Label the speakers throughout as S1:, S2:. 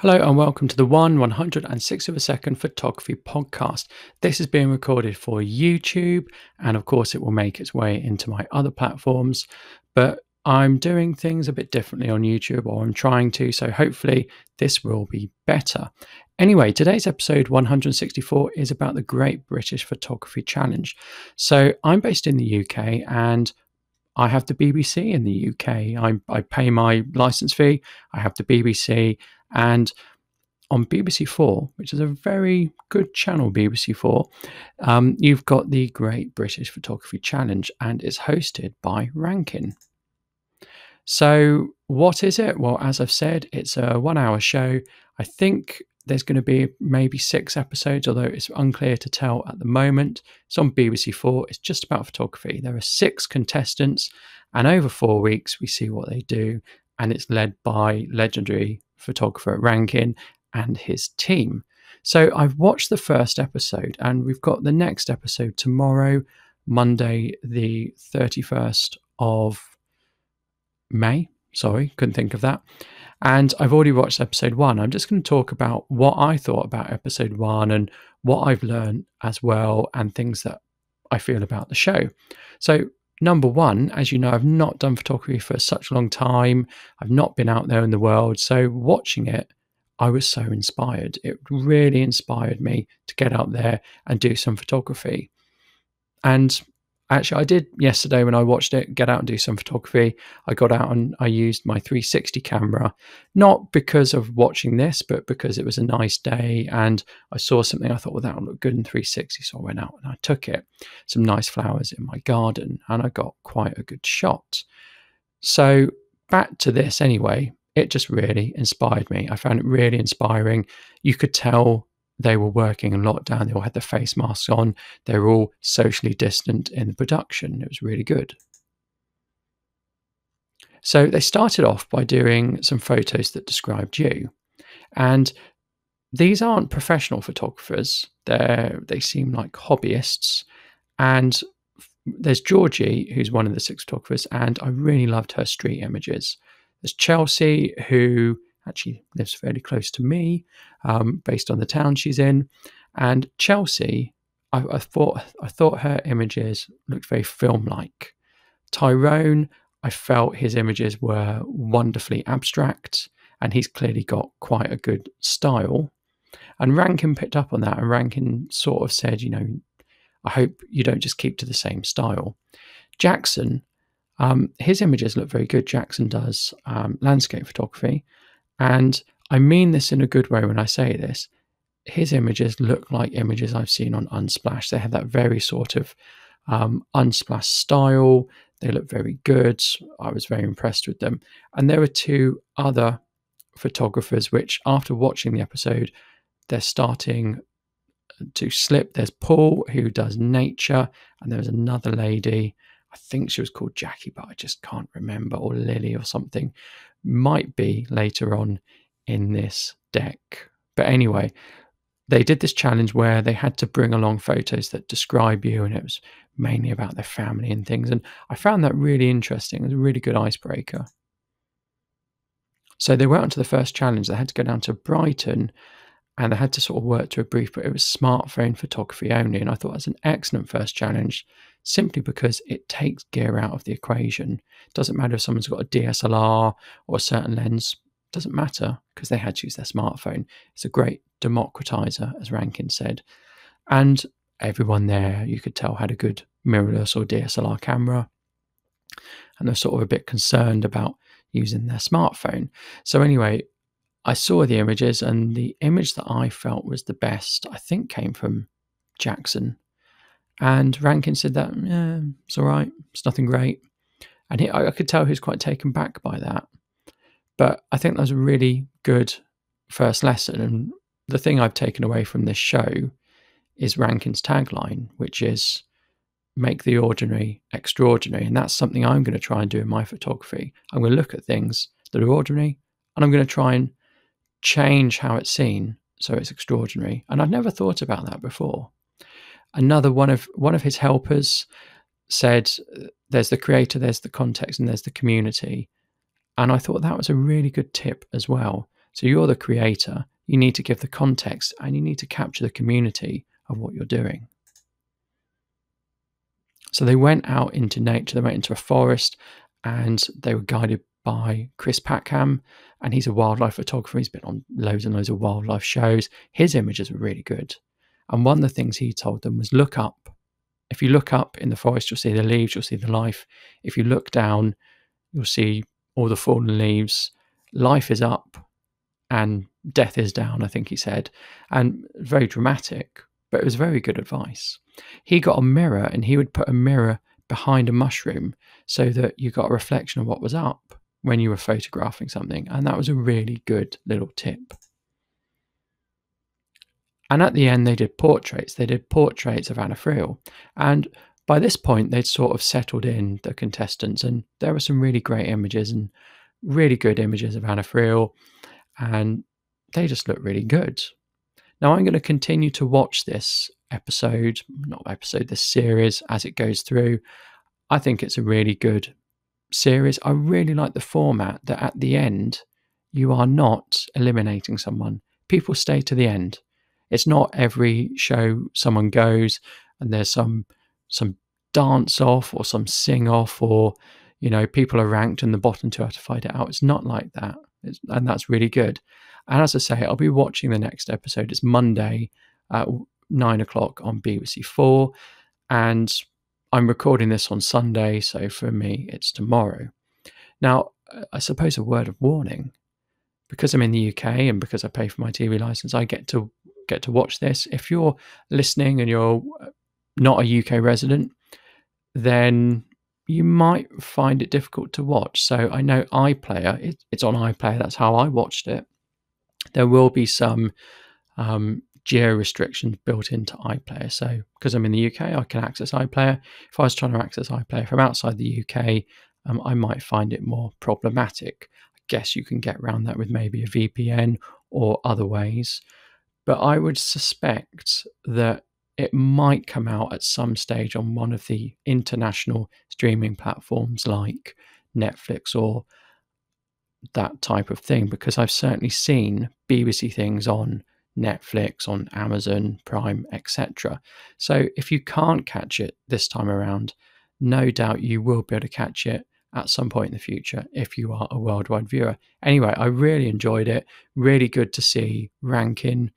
S1: Hello and welcome to the 1 160th of a second photography podcast. This is being recorded for YouTube and of course it will make its way into my other platforms, but I'm doing things a bit differently on YouTube or I'm trying to, so hopefully this will be better. Anyway, today's episode 164 is about the Great British Photography Challenge. So I'm based in the UK and I have the BBC in the UK. I, I pay my license fee. I have the BBC. And on BBC Four, which is a very good channel, BBC Four, um, you've got the Great British Photography Challenge, and it's hosted by Rankin. So, what is it? Well, as I've said, it's a one hour show. I think there's going to be maybe six episodes, although it's unclear to tell at the moment. It's on BBC Four. It's just about photography. There are six contestants, and over four weeks, we see what they do. And it's led by legendary photographer Rankin and his team. So I've watched the first episode, and we've got the next episode tomorrow, Monday, the 31st of May. Sorry, couldn't think of that. And I've already watched episode one. I'm just going to talk about what I thought about episode one and what I've learned as well, and things that I feel about the show. So, number one, as you know, I've not done photography for such a long time. I've not been out there in the world. So, watching it, I was so inspired. It really inspired me to get out there and do some photography. And actually, I did yesterday when I watched it get out and do some photography. I got out and I used my 360 camera, not because of watching this, but because it was a nice day and I saw something I thought, well, that'll look good in 360. So I went out and I took it. Some nice flowers in my garden and I got quite a good shot. So back to this anyway, it just really inspired me. I found it really inspiring. You could tell they were working in lockdown. They all had their face masks on. They were all socially distant in the production. It was really good. So they started off by doing some photos that described you. And these aren't professional photographers. They they seem like hobbyists. And there's Georgie, who's one of the six photographers, and I really loved her street images. There's Chelsea, who actually lives fairly close to me, um, based on the town she's in. And Chelsea, I, I, thought I thought her images looked very film-like. Tyrone, I felt his images were wonderfully abstract, and he's clearly got quite a good style. And Rankin picked up on that, and Rankin sort of said, you know, I hope you don't just keep to the same style. Jackson, um, his images look very good. Jackson does um, landscape photography, and I mean this in a good way when I say this. His images look like images I've seen on Unsplash. They have that very sort of um, Unsplash style. They look very good. I was very impressed with them. And there were two other photographers which, after watching the episode, they're starting to slip. There's Paul, who does nature, and there's another lady. I think she was called Jackie, but I just can't remember, or Lily or something, might be later on in this deck. But anyway, they did this challenge where they had to bring along photos that describe you, and it was mainly about their family and things. And I found that really interesting. It was a really good icebreaker. So they went on to the first challenge. They had to go down to Brighton and they had to sort of work to a brief, but it was smartphone photography only. And I thought that's an excellent first challenge simply because it takes gear out of the equation. Doesn't matter if someone's got a DSLR or a certain lens, doesn't matter because they had to use their smartphone. It's a great democratizer, as Rankin said. And everyone there, you could tell, had a good mirrorless or DSLR camera. And they're sort of a bit concerned about using their smartphone. So, anyway, I saw the images, and the image that I felt was the best, I think, came from Jackson. And Rankin said that, yeah, it's all right, it's nothing great. And he, I, could tell he was quite taken back by that. But I think that was a really good first lesson. And the thing I've taken away from this show is Rankin's tagline, which is make the ordinary extraordinary. And that's something I'm going to try and do in my photography. I'm going to look at things that are ordinary and I'm going to try and change how it's seen so it's extraordinary. And I've never thought about that before. Another one of one of his helpers said there's the creator, there's the context, and there's the community. And I thought that was a really good tip as well. So you're the creator. You need to give the context and you need to capture the community of what you're doing. So they went out into nature, they went into a forest, and they were guided by Chris Packham, and he's a wildlife photographer. He's been on loads and loads of wildlife shows. His images were really good. And one of the things he told them was look up. If you look up in the forest, you'll see the leaves, you'll see the life. If you look down, you'll see all the fallen leaves. Life is up and death is down, I think he said. And very dramatic, but it was very good advice. He got a mirror and he would put a mirror behind a mushroom so that you got a reflection of what was up when you were photographing something. And that was a really good little tip. And at the end, they did portraits. They did portraits of Anna Friel. And by this point, they'd sort of settled in the contestants, and there were some really great images and really good images of Anna Friel, and they just look really good. Now, I'm going to continue to watch this episode, not episode, this series as it goes through. I think it's a really good series. I really like the format that at the end, you are not eliminating someone. People stay to the end. It's not every show someone goes and there's some some dance off or some sing off or you know people are ranked and the bottom two have to fight it out. It's not like that, it's, and that's really good. And as I say, I'll be watching the next episode. It's Monday at nine o'clock on BBC Four, and I'm recording this on Sunday, so for me it's tomorrow. Now, I suppose a word of warning because I'm in the UK and because I pay for my TV license, I get to get to watch this. If you're listening and you're not a UK resident, then you might find it difficult to watch. So I know iPlayer, it, it's on iPlayer, that's how I watched it. There will be some um, geo restrictions built into iPlayer. So because I'm in the UK, I can access iPlayer. If I was trying to access iPlayer from outside the UK, um, I might find it more problematic. I guess you can get around that with maybe a VPN or other ways. But I would suspect that it might come out at some stage on one of the international streaming platforms like Netflix or that type of thing, because I've certainly seen BBC things on Netflix, on Amazon Prime, etc. So if you can't catch it this time around, no doubt you will be able to catch it at some point in the future if you are a worldwide viewer. Anyway, I really enjoyed it. Really good to see Rankin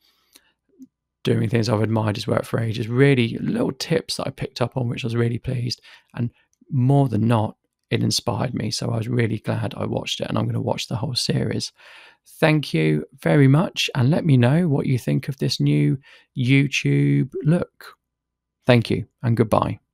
S1: doing things I've admired his work for ages. Really little tips that I picked up on, which I was really pleased. And more than not, it inspired me. So I was really glad I watched it and I'm going to watch the whole series. Thank you very much. And let me know what you think of this new YouTube look. Thank you and goodbye.